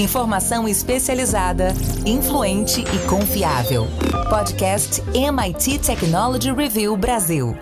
Informação especializada, influente e confiável. Podcast MIT Technology Review Brasil.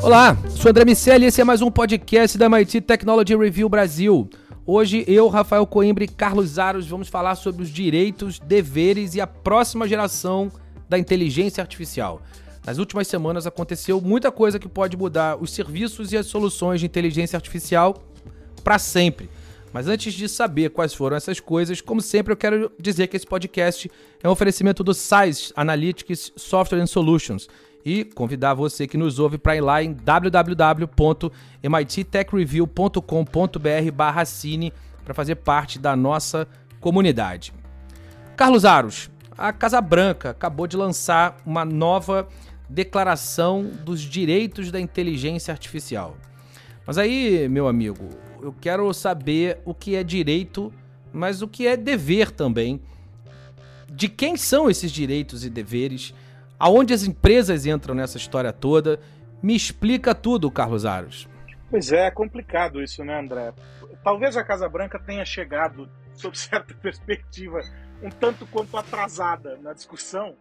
Olá, sou André Miceli e esse é mais um podcast da MIT Technology Review Brasil. Hoje eu, Rafael Coimbra e Carlos Aros vamos falar sobre os direitos, deveres e a próxima geração da inteligência artificial. Nas últimas semanas aconteceu muita coisa que pode mudar os serviços e as soluções de inteligência artificial para sempre. Mas antes de saber quais foram essas coisas, como sempre eu quero dizer que esse podcast é um oferecimento do SAIS Analytics Software and Solutions e convidar você que nos ouve para ir lá em www.mittechreview.com.br barra cine para fazer parte da nossa comunidade. Carlos Aros, a Casa Branca acabou de lançar uma nova declaração dos direitos da inteligência artificial. Mas aí, meu amigo, eu quero saber o que é direito, mas o que é dever também. De quem são esses direitos e deveres? Aonde as empresas entram nessa história toda? Me explica tudo, Carlos Aros. Pois é, é complicado isso, né, André? Talvez a Casa Branca tenha chegado, sob certa perspectiva, um tanto quanto atrasada na discussão,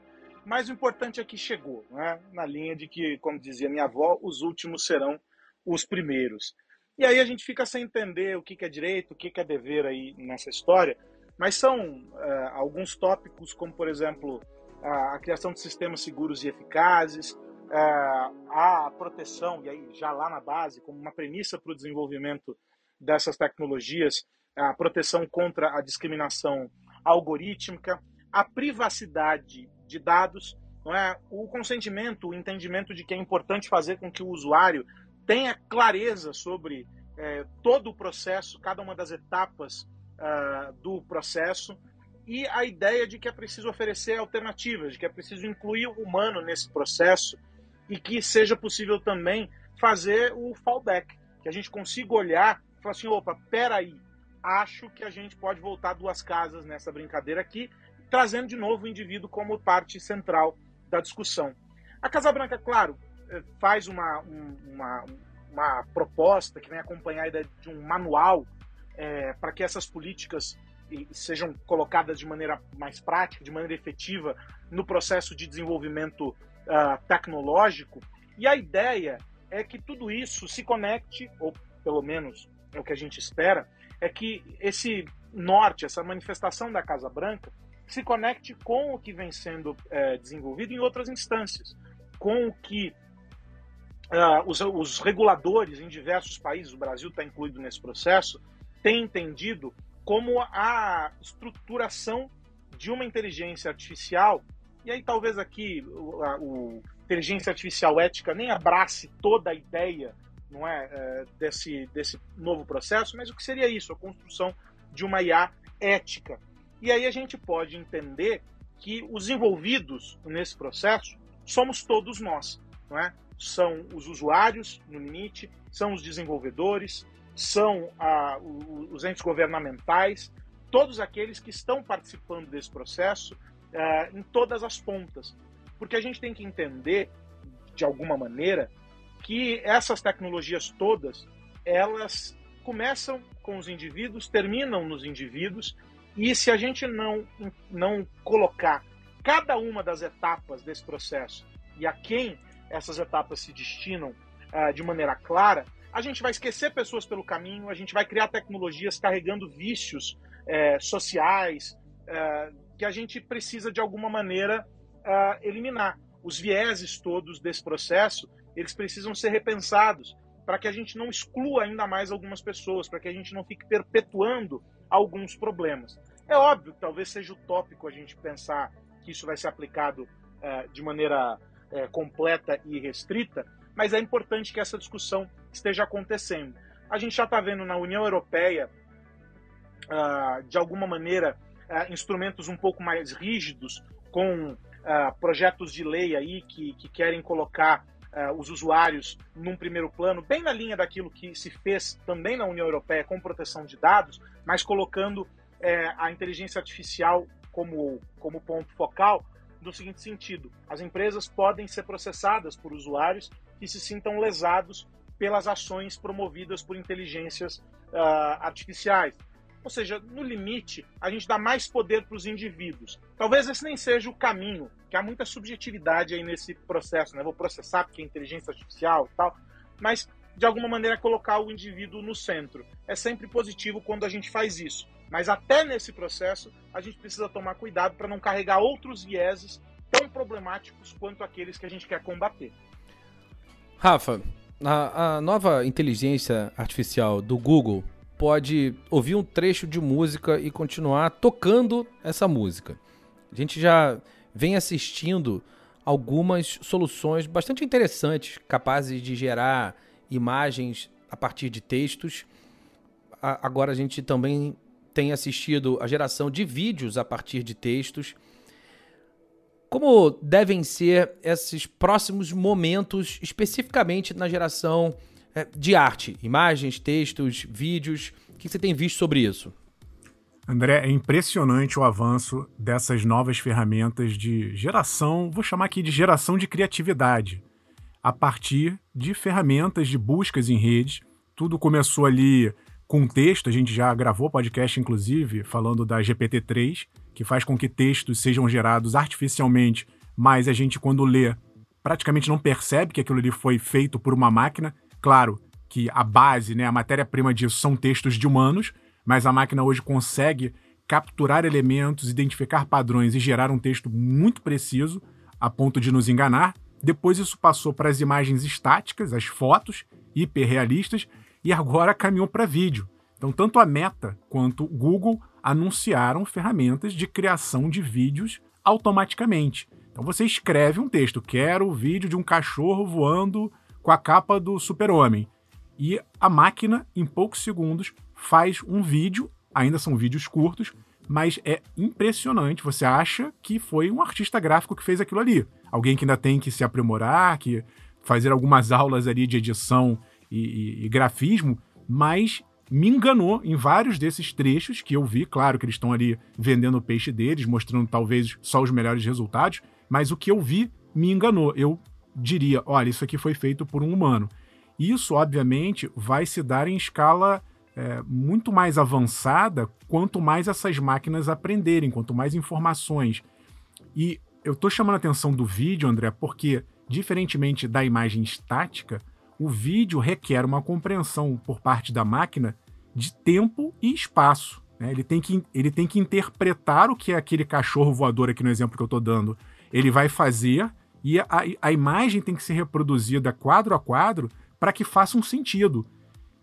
mas o importante é que chegou, né? na linha de que, como dizia minha avó, os últimos serão os primeiros. E aí a gente fica sem entender o que é direito, o que é dever aí nessa história, mas são uh, alguns tópicos, como por exemplo a criação de sistemas seguros e eficazes, a proteção, e aí já lá na base, como uma premissa para o desenvolvimento dessas tecnologias, a proteção contra a discriminação algorítmica, a privacidade de dados, não é? o consentimento, o entendimento de que é importante fazer com que o usuário tenha clareza sobre é, todo o processo, cada uma das etapas uh, do processo, e a ideia de que é preciso oferecer alternativas, de que é preciso incluir o humano nesse processo e que seja possível também fazer o fallback, que a gente consiga olhar e falar assim, opa, peraí, acho que a gente pode voltar duas casas nessa brincadeira aqui, trazendo de novo o indivíduo como parte central da discussão. A Casa Branca, claro, eh, faz uma, uma, uma proposta que vem acompanhar a ideia de um manual é, para que essas políticas e sejam colocadas de maneira mais prática, de maneira efetiva no processo de desenvolvimento uh, tecnológico. E a ideia é que tudo isso se conecte, ou pelo menos é o que a gente espera, é que esse norte, essa manifestação da Casa Branca, se conecte com o que vem sendo é, desenvolvido em outras instâncias, com o que uh, os, os reguladores em diversos países, o Brasil está incluído nesse processo, têm entendido como a estruturação de uma inteligência artificial, e aí talvez aqui o, a, o inteligência artificial ética nem abrace toda a ideia não é, é, desse, desse novo processo, mas o que seria isso? A construção de uma IA ética. E aí a gente pode entender que os envolvidos nesse processo somos todos nós, não é? São os usuários, no limite, são os desenvolvedores, são ah, os entes governamentais, todos aqueles que estão participando desse processo ah, em todas as pontas. Porque a gente tem que entender, de alguma maneira, que essas tecnologias todas, elas começam com os indivíduos, terminam nos indivíduos, e se a gente não, não colocar cada uma das etapas desse processo e a quem essas etapas se destinam uh, de maneira clara, a gente vai esquecer pessoas pelo caminho, a gente vai criar tecnologias carregando vícios é, sociais é, que a gente precisa de alguma maneira é, eliminar. Os vieses todos desse processo, eles precisam ser repensados para que a gente não exclua ainda mais algumas pessoas, para que a gente não fique perpetuando alguns problemas. É óbvio que talvez seja utópico a gente pensar que isso vai ser aplicado é, de maneira é, completa e restrita, mas é importante que essa discussão esteja acontecendo. A gente já está vendo na União Europeia, uh, de alguma maneira, uh, instrumentos um pouco mais rígidos, com uh, projetos de lei aí que, que querem colocar os usuários num primeiro plano, bem na linha daquilo que se fez também na União Europeia com proteção de dados, mas colocando a inteligência artificial como, como ponto focal, no seguinte sentido: as empresas podem ser processadas por usuários que se sintam lesados pelas ações promovidas por inteligências uh, artificiais. Ou seja, no limite, a gente dá mais poder para os indivíduos. Talvez esse nem seja o caminho, que há muita subjetividade aí nesse processo, né? Vou processar porque é inteligência artificial e tal, mas de alguma maneira colocar o indivíduo no centro. É sempre positivo quando a gente faz isso. Mas até nesse processo, a gente precisa tomar cuidado para não carregar outros vieses tão problemáticos quanto aqueles que a gente quer combater. Rafa, a, a nova inteligência artificial do Google pode ouvir um trecho de música e continuar tocando essa música. A gente já vem assistindo algumas soluções bastante interessantes, capazes de gerar imagens a partir de textos. A, agora a gente também tem assistido a geração de vídeos a partir de textos. Como devem ser esses próximos momentos, especificamente na geração é, de arte, imagens, textos, vídeos. O que você tem visto sobre isso? André, é impressionante o avanço dessas novas ferramentas de geração, vou chamar aqui de geração de criatividade, a partir de ferramentas de buscas em rede. Tudo começou ali com texto, a gente já gravou podcast, inclusive, falando da GPT-3, que faz com que textos sejam gerados artificialmente, mas a gente, quando lê, praticamente não percebe que aquilo ali foi feito por uma máquina. Claro que a base, né, a matéria-prima disso são textos de humanos, mas a máquina hoje consegue capturar elementos, identificar padrões e gerar um texto muito preciso a ponto de nos enganar. Depois isso passou para as imagens estáticas, as fotos hiperrealistas, e agora caminhou para vídeo. Então, tanto a Meta quanto o Google anunciaram ferramentas de criação de vídeos automaticamente. Então, você escreve um texto, quero o vídeo de um cachorro voando com a capa do super-homem. E a máquina, em poucos segundos, faz um vídeo, ainda são vídeos curtos, mas é impressionante. Você acha que foi um artista gráfico que fez aquilo ali. Alguém que ainda tem que se aprimorar, que fazer algumas aulas ali de edição e, e, e grafismo, mas me enganou em vários desses trechos que eu vi. Claro que eles estão ali vendendo o peixe deles, mostrando talvez só os melhores resultados, mas o que eu vi me enganou. Eu diria: olha, isso aqui foi feito por um humano. Isso, obviamente, vai se dar em escala é, muito mais avançada quanto mais essas máquinas aprenderem, quanto mais informações. E eu estou chamando a atenção do vídeo, André, porque, diferentemente da imagem estática, o vídeo requer uma compreensão por parte da máquina de tempo e espaço. Né? Ele, tem que, ele tem que interpretar o que é aquele cachorro voador aqui no exemplo que eu estou dando. Ele vai fazer e a, a imagem tem que ser reproduzida quadro a quadro para que faça um sentido.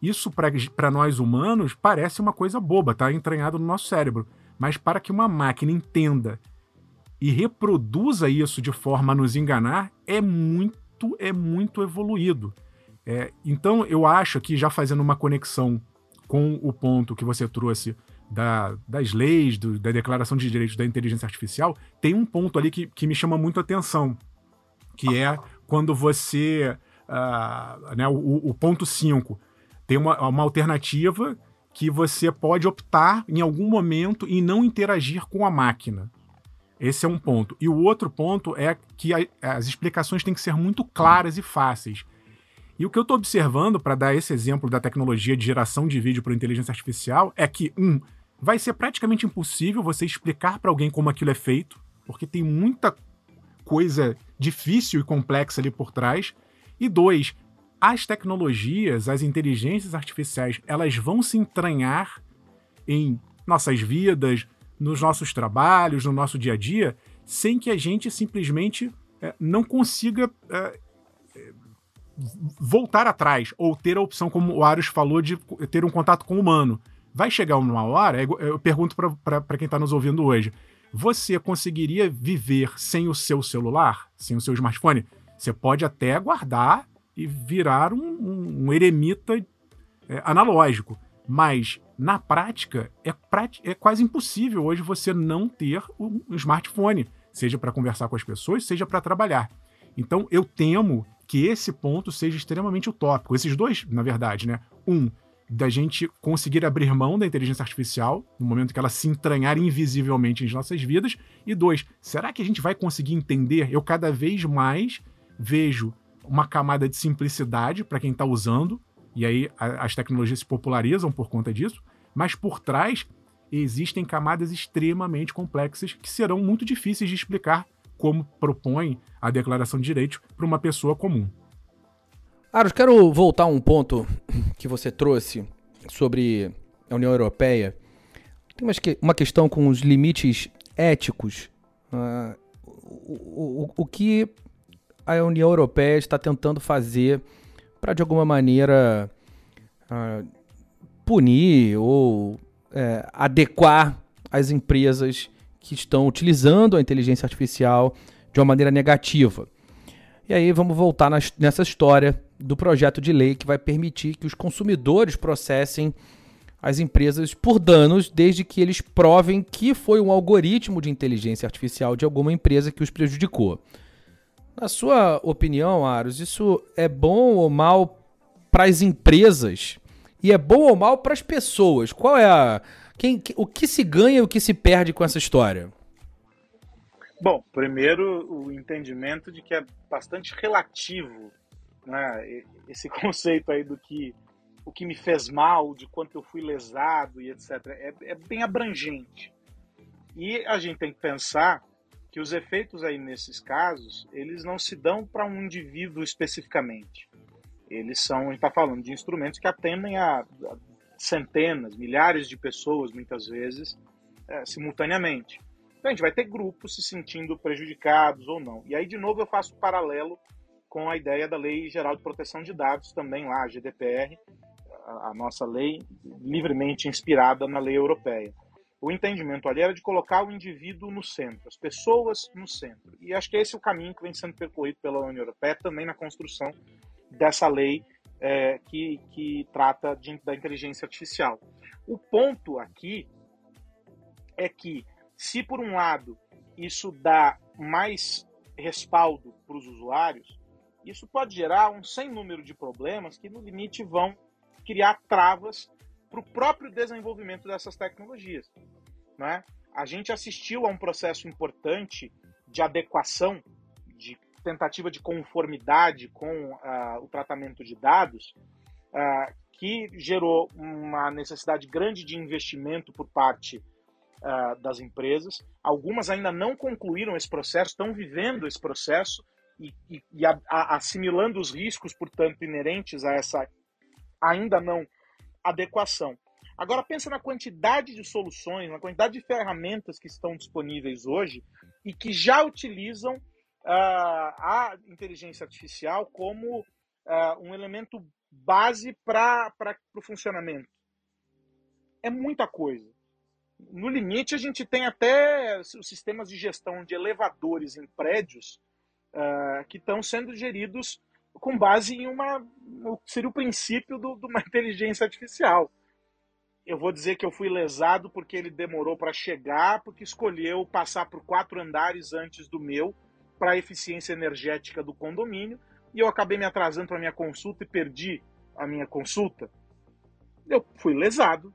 Isso, para nós humanos, parece uma coisa boba, está entranhado no nosso cérebro. Mas para que uma máquina entenda e reproduza isso de forma a nos enganar, é muito, é muito evoluído. É, então, eu acho que, já fazendo uma conexão com o ponto que você trouxe da, das leis, do, da Declaração de Direitos da Inteligência Artificial, tem um ponto ali que, que me chama muito a atenção, que é quando você. Uh, né, o, o ponto 5 tem uma, uma alternativa que você pode optar em algum momento em não interagir com a máquina. Esse é um ponto. E o outro ponto é que a, as explicações têm que ser muito claras e fáceis. E o que eu estou observando, para dar esse exemplo da tecnologia de geração de vídeo por inteligência artificial, é que, um, vai ser praticamente impossível você explicar para alguém como aquilo é feito, porque tem muita coisa difícil e complexa ali por trás. E dois, as tecnologias, as inteligências artificiais, elas vão se entranhar em nossas vidas, nos nossos trabalhos, no nosso dia a dia, sem que a gente simplesmente é, não consiga é, voltar atrás ou ter a opção, como o Arius falou, de ter um contato com o humano. Vai chegar uma hora, é eu pergunto para quem está nos ouvindo hoje, você conseguiria viver sem o seu celular, sem o seu smartphone? Você pode até guardar e virar um, um, um eremita é, analógico, mas na prática é, é, quase impossível hoje você não ter um smartphone, seja para conversar com as pessoas, seja para trabalhar. Então eu temo que esse ponto seja extremamente utópico. Esses dois, na verdade, né? Um, da gente conseguir abrir mão da inteligência artificial no momento que ela se entranhar invisivelmente em nossas vidas. E dois, será que a gente vai conseguir entender? Eu cada vez mais vejo uma camada de simplicidade para quem está usando, e aí as tecnologias se popularizam por conta disso, mas por trás existem camadas extremamente complexas que serão muito difíceis de explicar, como propõe a Declaração de Direitos para uma pessoa comum. Aros, quero voltar a um ponto que você trouxe sobre a União Europeia. Tem uma questão com os limites éticos. Uh, o, o, o que a União Europeia está tentando fazer para, de alguma maneira, uh, punir ou é, adequar as empresas que estão utilizando a inteligência artificial de uma maneira negativa. E aí vamos voltar nas, nessa história do projeto de lei que vai permitir que os consumidores processem as empresas por danos, desde que eles provem que foi um algoritmo de inteligência artificial de alguma empresa que os prejudicou. Na sua opinião, Aros, isso é bom ou mal para as empresas e é bom ou mal para as pessoas? Qual é a. Quem, o que se ganha e o que se perde com essa história? Bom, primeiro o entendimento de que é bastante relativo né, esse conceito aí do que o que me fez mal, de quanto eu fui lesado e etc. É, é bem abrangente. E a gente tem que pensar que os efeitos aí nesses casos, eles não se dão para um indivíduo especificamente. Eles são, a gente está falando de instrumentos que atendem a, centenas, milhares de pessoas, muitas vezes, é, simultaneamente. Então, a gente vai ter grupos se sentindo prejudicados ou não. E aí, de novo, eu faço paralelo com a ideia da Lei Geral de Proteção de Dados, também lá, a GDPR, a, a nossa lei livremente inspirada na lei europeia. O entendimento ali era de colocar o indivíduo no centro, as pessoas no centro. E acho que esse é o caminho que vem sendo percorrido pela União Europeia também na construção dessa lei é, que, que trata de, da inteligência artificial. O ponto aqui é que, se por um lado isso dá mais respaldo para os usuários, isso pode gerar um sem número de problemas que, no limite, vão criar travas para o próprio desenvolvimento dessas tecnologias. Né? A gente assistiu a um processo importante de adequação tentativa de conformidade com uh, o tratamento de dados, uh, que gerou uma necessidade grande de investimento por parte uh, das empresas. Algumas ainda não concluíram esse processo, estão vivendo esse processo e, e, e a, a, assimilando os riscos, portanto, inerentes a essa ainda não adequação. Agora pensa na quantidade de soluções, na quantidade de ferramentas que estão disponíveis hoje e que já utilizam a inteligência artificial como um elemento base para o funcionamento. É muita coisa. No limite, a gente tem até os sistemas de gestão de elevadores em prédios uh, que estão sendo geridos com base em uma. Seria o princípio do, de uma inteligência artificial. Eu vou dizer que eu fui lesado porque ele demorou para chegar, porque escolheu passar por quatro andares antes do meu, para a eficiência energética do condomínio e eu acabei me atrasando para minha consulta e perdi a minha consulta. Eu fui lesado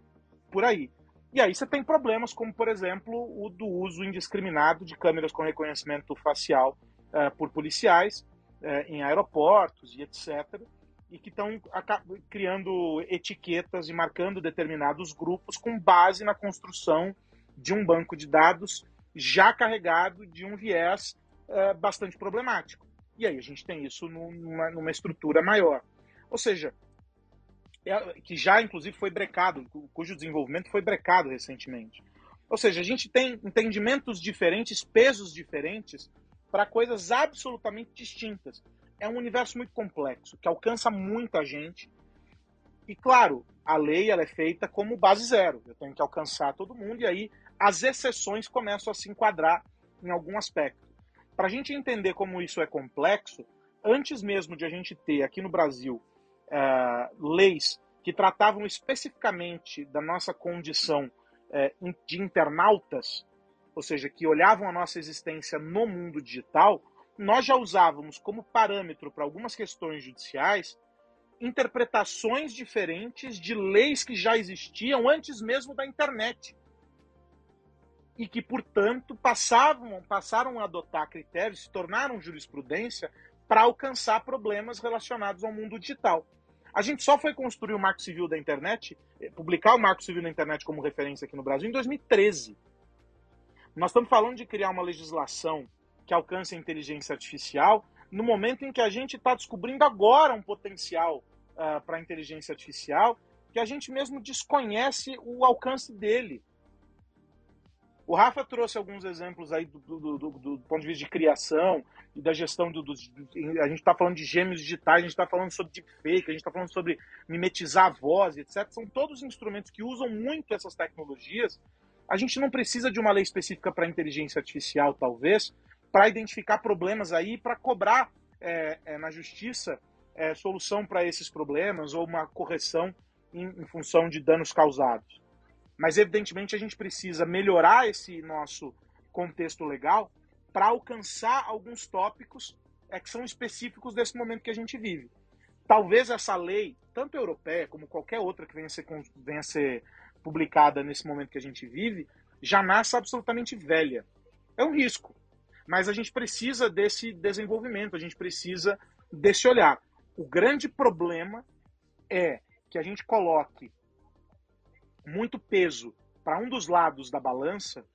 por aí. E aí você tem problemas como, por exemplo, o do uso indiscriminado de câmeras com reconhecimento facial uh, por policiais uh, em aeroportos e etc. E que estão criando etiquetas e marcando determinados grupos com base na construção de um banco de dados já carregado de um viés é, bastante problemático. E aí a gente tem isso numa, numa estrutura maior. Ou seja, é, que já inclusive foi brecado, cujo desenvolvimento foi brecado recentemente. Ou seja, a gente tem entendimentos diferentes, pesos diferentes para coisas absolutamente distintas. É um universo muito complexo, que alcança muita gente. E claro, a lei ela é feita como base zero. Eu tenho que alcançar todo mundo, e aí as exceções começam a se enquadrar em algum aspecto. Para a gente entender como isso é complexo, antes mesmo de a gente ter aqui no Brasil uh, leis que tratavam especificamente da nossa condição uh, de internautas, ou seja, que olhavam a nossa existência no mundo digital, nós já usávamos como parâmetro para algumas questões judiciais interpretações diferentes de leis que já existiam antes mesmo da internet. E que, portanto, passavam, passaram a adotar critérios, se tornaram jurisprudência para alcançar problemas relacionados ao mundo digital. A gente só foi construir o Marco Civil da internet, eh, publicar o Marco Civil da internet como referência aqui no Brasil em 2013. Nós estamos falando de criar uma legislação que alcance a inteligência artificial no momento em que a gente está descobrindo agora um potencial uh, para a inteligência artificial que a gente mesmo desconhece o alcance dele. O Rafa trouxe alguns exemplos aí do, do, do, do ponto de vista de criação e da gestão dos. a gente está falando de gêmeos digitais, a gente está falando sobre deepfake, a gente está falando sobre mimetizar a voz, etc. São todos instrumentos que usam muito essas tecnologias. A gente não precisa de uma lei específica para inteligência artificial, talvez, para identificar problemas aí, para cobrar é, é, na justiça é, solução para esses problemas ou uma correção em, em, função de danos causados. Mas, evidentemente, a gente precisa melhorar esse nosso contexto legal para alcançar alguns tópicos é, que são específicos desse momento que a gente vive. Talvez essa lei, tanto europeia como qualquer outra que venha a ser, venha a ser publicada nesse momento que a gente vive, já nasce absolutamente velha. É um risco. Mas a gente precisa desse desenvolvimento, a gente precisa desse olhar. O grande problema é que a gente coloque muito peso para um dos lados da balança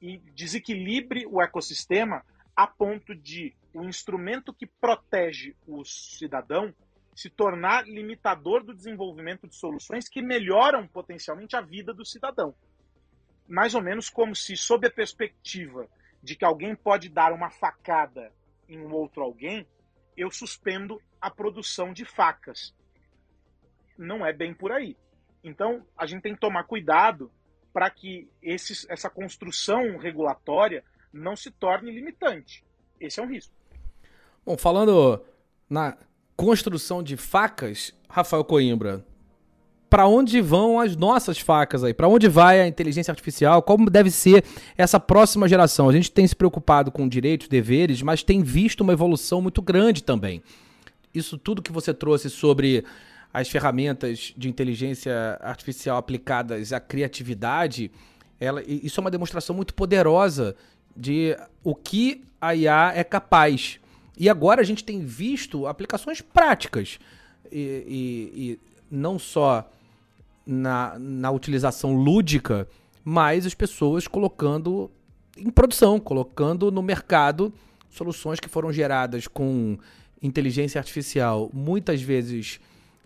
e desequilibre o ecossistema a ponto de o instrumento que protege o cidadão se tornar limitador do desenvolvimento de soluções que melhoram potencialmente a vida do cidadão. Mais ou menos como se, sob a perspectiva de que alguém pode dar uma facada em um outro alguém, eu suspendo a produção de facas. Não é bem por aí. Então, a gente tem que tomar cuidado para que essa construção regulatória não se torne limitante. Esse é um risco. Bom, falando na construção de facas, Rafael Coimbra, para onde vão as nossas facas aí? Para onde vai a inteligência artificial? Como deve ser essa próxima geração? A gente tem se preocupado com direitos, deveres, mas tem visto uma evolução muito grande também. Isso tudo que você trouxe sobre as ferramentas de inteligência artificial aplicadas à criatividade, ela, isso é uma demonstração muito poderosa de o que a IA é capaz. E agora a gente tem visto aplicações práticas. E, e, e não só na, na utilização lúdica, mas as pessoas colocando em produção, colocando no mercado soluções que foram geradas com inteligência artificial, muitas vezes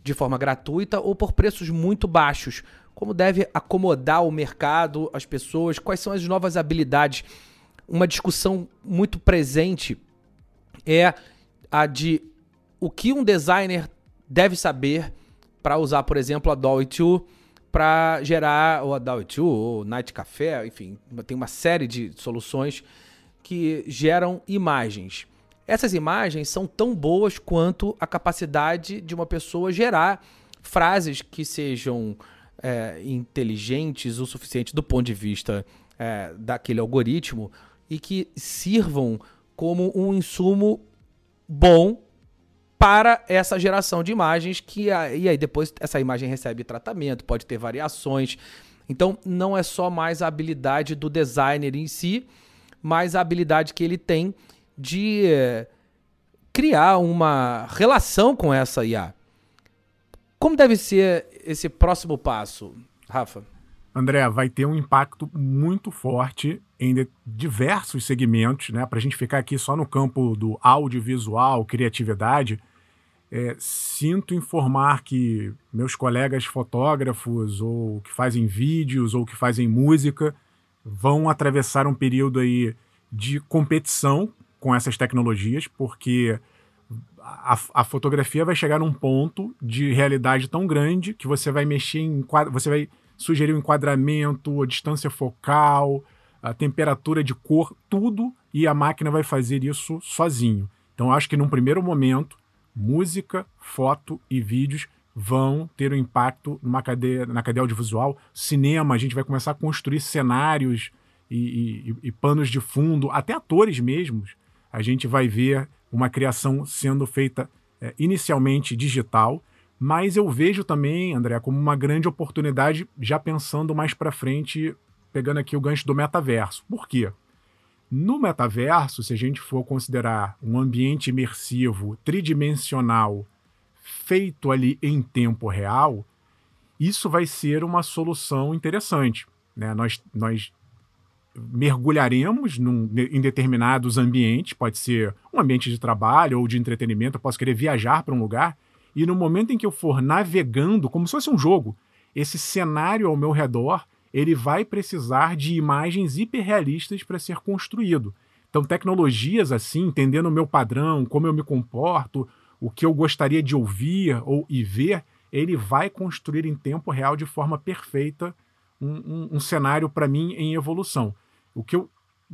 de forma gratuita ou por preços muito baixos. Como deve acomodar o mercado, as pessoas, quais são as novas habilidades? Uma discussão muito presente é a de o que um designer deve saber para usar, por exemplo, a Dolly 2 para gerar o Dolly 2 ou Night Café, enfim, tem uma série de soluções que geram imagens. Essas imagens são tão boas quanto a capacidade de uma pessoa gerar frases que sejam é, inteligentes o suficiente do ponto de vista é, daquele algoritmo e que sirvam como um insumo bom para essa geração de imagens que e aí depois essa imagem recebe tratamento, pode ter variações. Então não é só mais a habilidade do designer em si, mas a habilidade que ele tem de eh, criar uma relação com essa IA. Como deve ser esse próximo passo, Rafa? André, vai ter um impacto muito forte em diversos segmentos, né? Para a gente ficar aqui só no campo do audiovisual, criatividade, é, sinto informar que meus colegas fotógrafos ou que fazem vídeos ou que fazem música vão atravessar um período aí de competição com essas tecnologias, porque a, a, fotografia vai chegar num ponto de realidade tão grande que você vai mexer em você vai sugerir o um enquadramento, a distância focal, a temperatura de cor, tudo e a máquina vai fazer isso sozinho. Então acho que num primeiro momento música, foto e vídeos vão ter um impacto numa cadeia, na cadeia audiovisual. Cinema, a gente vai começar a construir cenários e, e, e panos de fundo, até atores mesmos. A gente vai ver uma criação sendo feita é, inicialmente digital, Mas eu vejo também, André, como uma grande oportunidade, já pensando mais para frente, pegando aqui o gancho do metaverso. Por quê? No metaverso, se a gente for considerar um ambiente imersivo tridimensional feito ali em tempo real, isso vai ser uma solução interessante. Né? Nós, nós mergulharemos num, em determinados ambientes, pode ser um ambiente de trabalho ou de entretenimento, eu posso querer viajar para um lugar, e no momento em que eu for navegando, como se fosse um jogo, esse cenário ao meu redor, ele vai precisar de imagens hiperrealistas para ser construído. Então, tecnologias assim, entendendo o meu padrão, como eu me comporto, o que eu gostaria de ouvir ou e ver, ele vai construir em tempo real de forma perfeita um, um, um cenário para mim em evolução. O que eu,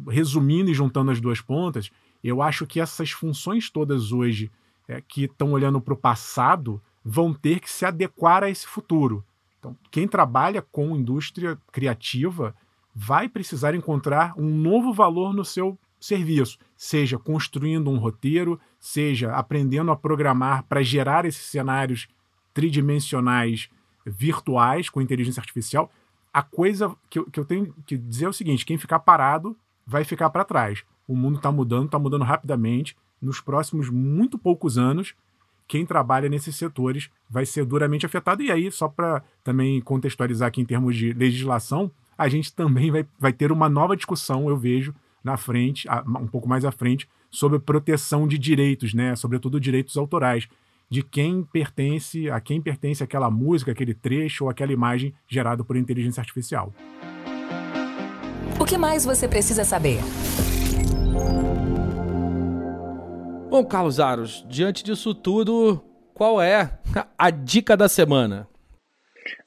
resumindo e juntando as duas pontas, eu acho que essas funções todas hoje é, que estão olhando para o passado vão ter que se adequar a esse futuro. Então, quem trabalha com indústria criativa vai precisar encontrar um novo valor no seu serviço, seja construindo um roteiro, seja aprendendo a programar para gerar esses cenários tridimensionais virtuais com inteligência artificial, a coisa que eu, que eu tenho que dizer é o seguinte: quem ficar parado vai ficar para trás. O mundo está mudando, está mudando rapidamente. Nos próximos muito poucos anos, quem trabalha nesses setores vai ser duramente afetado. E aí, só para também contextualizar aqui em termos de legislação, a gente também vai, vai ter uma nova discussão, eu vejo, na frente, um pouco mais à frente, sobre proteção de direitos, né? Sobretudo direitos autorais de quem pertence, a quem pertence aquela música, aquele trecho ou aquela imagem gerada por inteligência artificial. O que mais você precisa saber? Bom, Carlos Aros, diante disso tudo, qual é a dica da semana?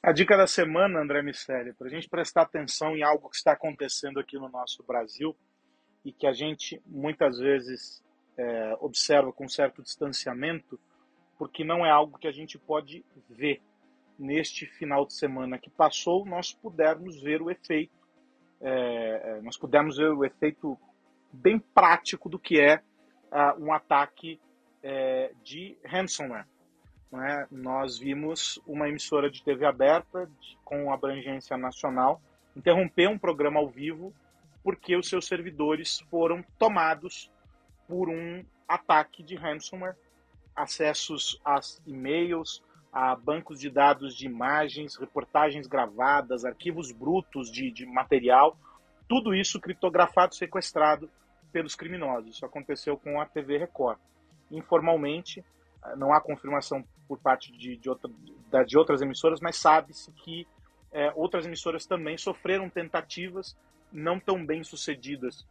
A dica da semana, André Mistério, para a gente prestar atenção em algo que está acontecendo aqui no nosso Brasil e que a gente muitas vezes é, observa com certo distanciamento, porque não é algo que a gente pode ver neste final de semana que passou, nós pudermos ver o efeito, é, é nós pudermos ver o efeito bem prático do que é uh, um ataque é, de ransomware. Né? Nós vimos uma emissora de TV aberta de, com abrangência nacional interromper um programa ao vivo porque os seus servidores foram tomados por um ataque de ransomware acessos a e-mails, a bancos de dados de imagens, reportagens gravadas, arquivos brutos de, de material, tudo isso criptografado, sequestrado pelos criminosos. Isso aconteceu com a TV Record. Informalmente, não há confirmação por parte de, de, outra, de outras emissoras, mas sabe-se que é, outras emissoras também sofreram tentativas não tão bem sucedidas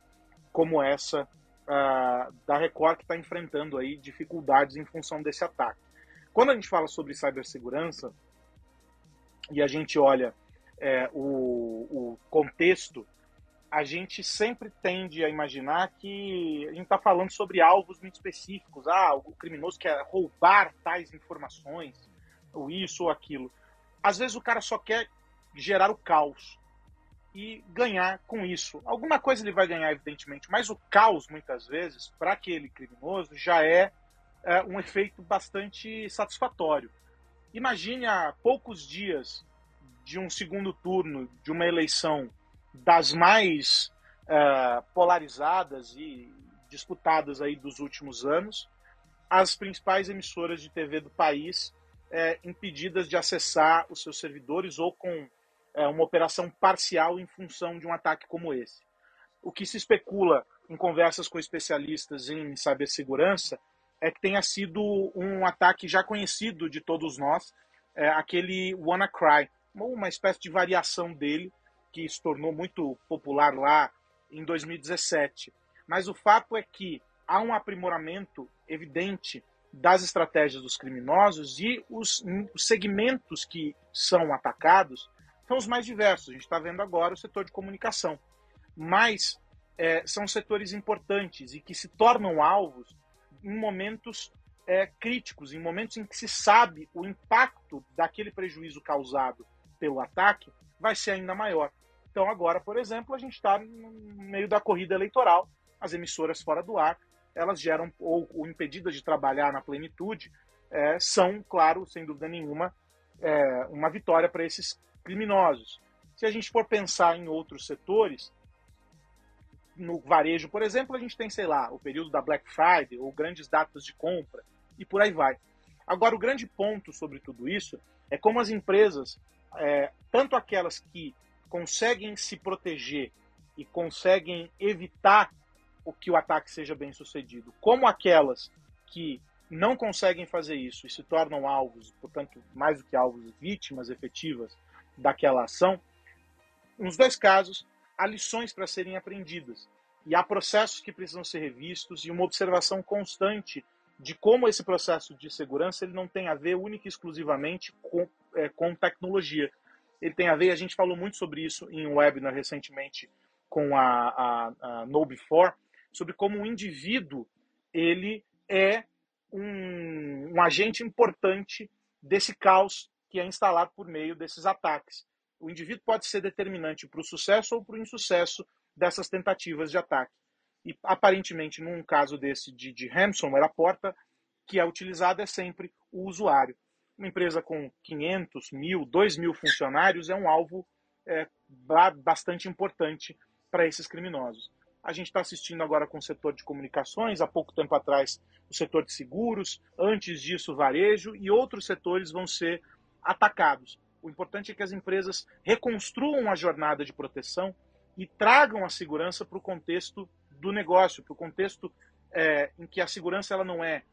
como essa uh, da Record que está enfrentando aí dificuldades em função desse ataque. Quando a gente fala sobre cibersegurança e a gente olha é, o, o contexto, a gente sempre tende a imaginar que a gente está falando sobre alvos muito específicos. Ah, o criminoso quer roubar tais informações, ou isso ou aquilo. Às vezes o cara só quer gerar o caos e ganhar com isso. Alguma coisa ele vai ganhar, evidentemente, mas o caos, muitas vezes, para aquele criminoso, já é, é, um efeito bastante satisfatório. Imagine há poucos dias de um segundo turno de uma eleição das mais é, polarizadas e disputadas aí dos últimos anos, as principais emissoras de TV do país é, impedidas de acessar os seus servidores ou com é, uma operação parcial em função de um ataque como esse. O que se especula em conversas com especialistas em cibersegurança é que tenha sido um ataque já conhecido de todos nós, é, aquele WannaCry, uma espécie de variação dele que se tornou muito popular lá em 2017. Mas o fato é que há um aprimoramento evidente das estratégias dos criminosos e os segmentos que são atacados são os mais diversos. A gente está vendo agora o setor de comunicação. Mas é, são setores importantes e que se tornam alvos em momentos é, críticos, em momentos em que se sabe o impacto daquele prejuízo causado pelo ataque vai ser ainda maior. Então, agora, por exemplo, a gente está no meio da corrida eleitoral, as emissoras fora do ar, elas geram, ou, ou impedidas de trabalhar na plenitude, é, são, claro, sem dúvida nenhuma, é, uma vitória para esses criminosos. Se a gente for pensar em outros setores, no varejo, por exemplo, a gente tem, sei lá, o período da Black Friday ou grandes datas de compra e por aí vai. Agora, o grande ponto sobre tudo isso é como as empresas, é, tanto aquelas que conseguem se proteger e conseguem evitar o que o ataque seja bem sucedido, como aquelas que não conseguem fazer isso e se tornam alvos, portanto, mais do que alvos, vítimas efetivas daquela ação, nos dois casos, há lições para serem aprendidas. E há processos que precisam ser revistos e uma observação constante de como esse processo de segurança ele não tem a ver única e exclusivamente com, é, com tecnologia. Ele tem a ver, a gente falou muito sobre isso em um webinar recentemente com a, a, a No Before, sobre como o indivíduo ele é um, um agente importante desse caos que é instalado por meio desses ataques o indivíduo pode ser determinante para o sucesso ou para o insucesso dessas tentativas de ataque. E aparentemente, num caso desse de, de ransomware, a porta que é utilizada é sempre o usuário. Uma empresa com 500, mil, 2 mil funcionários é um alvo é, bastante importante para esses criminosos. A gente está assistindo agora com o setor de comunicações, há pouco tempo atrás o setor de seguros, antes disso o varejo, e outros setores vão ser atacados. O importante é que as empresas reconstruam a jornada de proteção e tragam a segurança para o contexto do negócio, para o contexto é, em que a segurança ela não é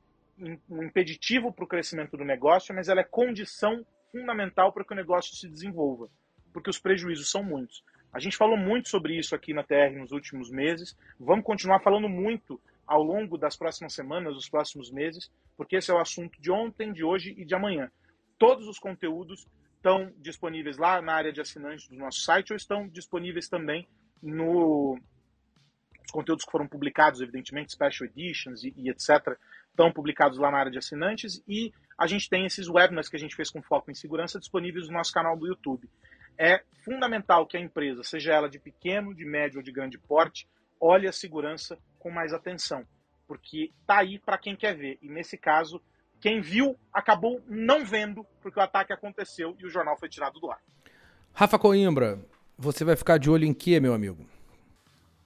um impeditivo para o crescimento do negócio, mas ela é condição fundamental para que o negócio se desenvolva, porque os prejuízos são muitos. A gente falou muito sobre isso aqui na TR nos últimos meses, vamos continuar falando muito ao longo das próximas semanas, dos próximos meses, porque esse é o assunto de ontem, de hoje e de amanhã. Todos os conteúdos estão disponíveis lá na área de assinantes do nosso site ou estão disponíveis também no os conteúdos que foram publicados, evidentemente, special editions e, e, etc, estão publicados lá na área de assinantes e a gente tem esses webinars que a gente fez com foco em segurança disponíveis no nosso canal do YouTube. É fundamental que a empresa, seja ela de pequeno, de médio ou de grande porte, olhe a segurança com mais atenção, porque tá aí para quem quer ver. E nesse caso, quem viu acabou não vendo, porque o ataque aconteceu e o jornal foi tirado do ar. Rafa Coimbra, você vai ficar de olho em que, meu amigo?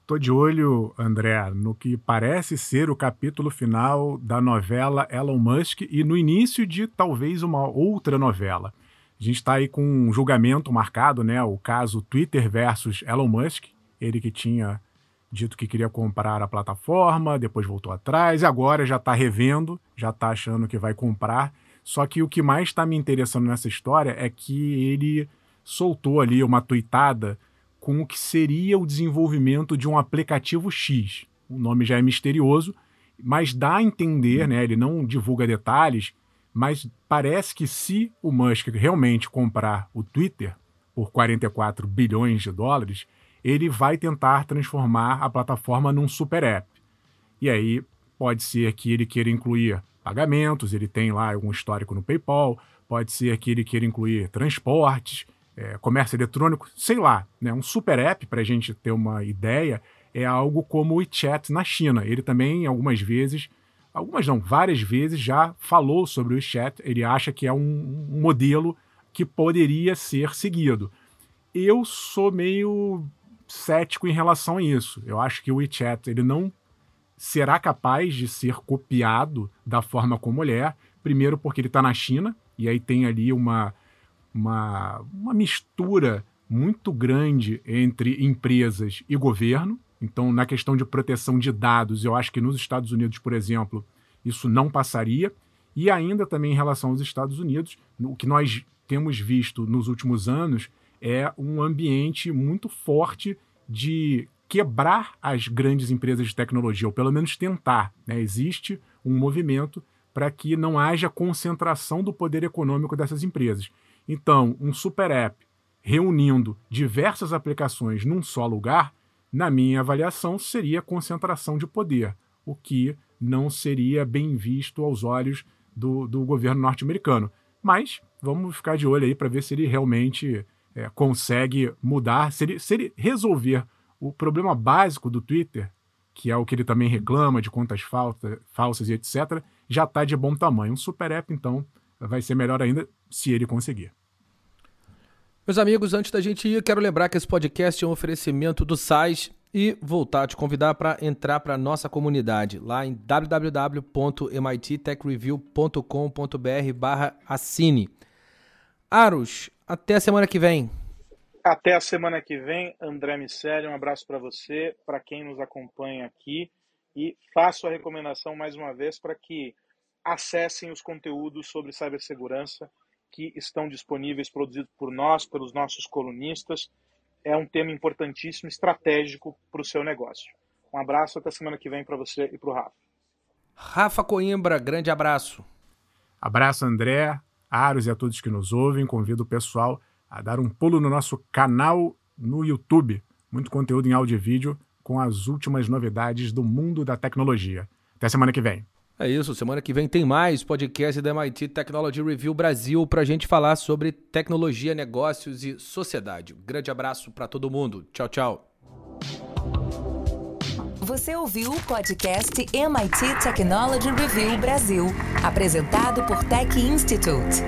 Tô de olho, André, no que parece ser o capítulo final da novela Elon Musk e no início de talvez uma outra novela. A gente está aí com um julgamento marcado, né? O caso Twitter versus Elon Musk, ele que tinha dito que queria comprar a plataforma, depois voltou atrás, e agora já está revendo, já está achando que vai comprar. Só que o que mais está me interessando nessa história é que ele soltou ali uma tuitada com o que seria o desenvolvimento de um aplicativo X. O nome já é misterioso, mas dá a entender, né? Ele não divulga detalhes, mas parece que se o Musk realmente comprar o Twitter por 44 bilhões de dólares, ele vai tentar transformar a plataforma num super app. E aí pode ser que ele queira incluir pagamentos, ele tem lá algum histórico no PayPal, pode ser que ele queira incluir transportes, é, comércio eletrônico, sei lá, né? Um super app, para a gente ter uma ideia, é algo como o WeChat na China. Ele também, algumas vezes, algumas não, várias vezes já falou sobre o WeChat. Ele acha que é um, um modelo que poderia ser seguido. Eu sou meio cético em relação a isso. Eu acho que o WeChat ele não será capaz de ser copiado da forma como ele é. Primeiro porque ele está na China e aí tem ali uma, uma, uma mistura muito grande entre empresas e governo. Então, na questão de proteção de dados, eu acho que nos Estados Unidos, por exemplo, isso não passaria. E ainda também em relação aos Estados Unidos, o que nós temos visto nos últimos anos é um ambiente muito forte de quebrar as grandes empresas de tecnologia, ou pelo menos tentar. Né? Existe um movimento para que não haja concentração do poder econômico dessas empresas. Então, um super app reunindo diversas aplicações num só lugar, na minha avaliação, seria concentração de poder, o que não seria bem visto aos olhos do, do governo norte-americano. Mas vamos ficar de olho aí para ver se ele realmente é, consegue mudar, se ele, se ele resolver o problema básico do Twitter, que é o que ele também reclama de contas falta, falsas e etc., já está de bom tamanho. Um super app, então, vai ser melhor ainda se ele conseguir. Meus amigos, antes da gente ir, quero lembrar que esse podcast é um oferecimento do SAIS e voltar a te convidar para entrar para a nossa comunidade lá em www.mittechreview.com.br barra assine. Aros, até a semana que vem. Até a semana que vem, André Miceli, um abraço para você, para quem nos acompanha aqui e faço a recomendação mais uma vez para que acessem os conteúdos sobre cibersegurança que estão disponíveis, produzidos por nós, pelos nossos colunistas. É um tema importantíssimo, estratégico para o seu negócio. Um abraço, até semana que vem para você e para o Rafa. Rafa Coimbra, grande abraço. Abraço, André, Aros e a todos que nos ouvem. Convido o pessoal a dar um pulo no nosso canal no YouTube. Muito conteúdo em áudio e vídeo com as últimas novidades do mundo da tecnologia. Até semana que vem. É isso, semana que vem tem mais podcast da MIT Technology Review Brasil para a gente falar sobre tecnologia, negócios e sociedade. Grande abraço para todo mundo. Tchau, tchau. Você ouviu o podcast MIT Technology Review Brasil, apresentado por Tech Institute.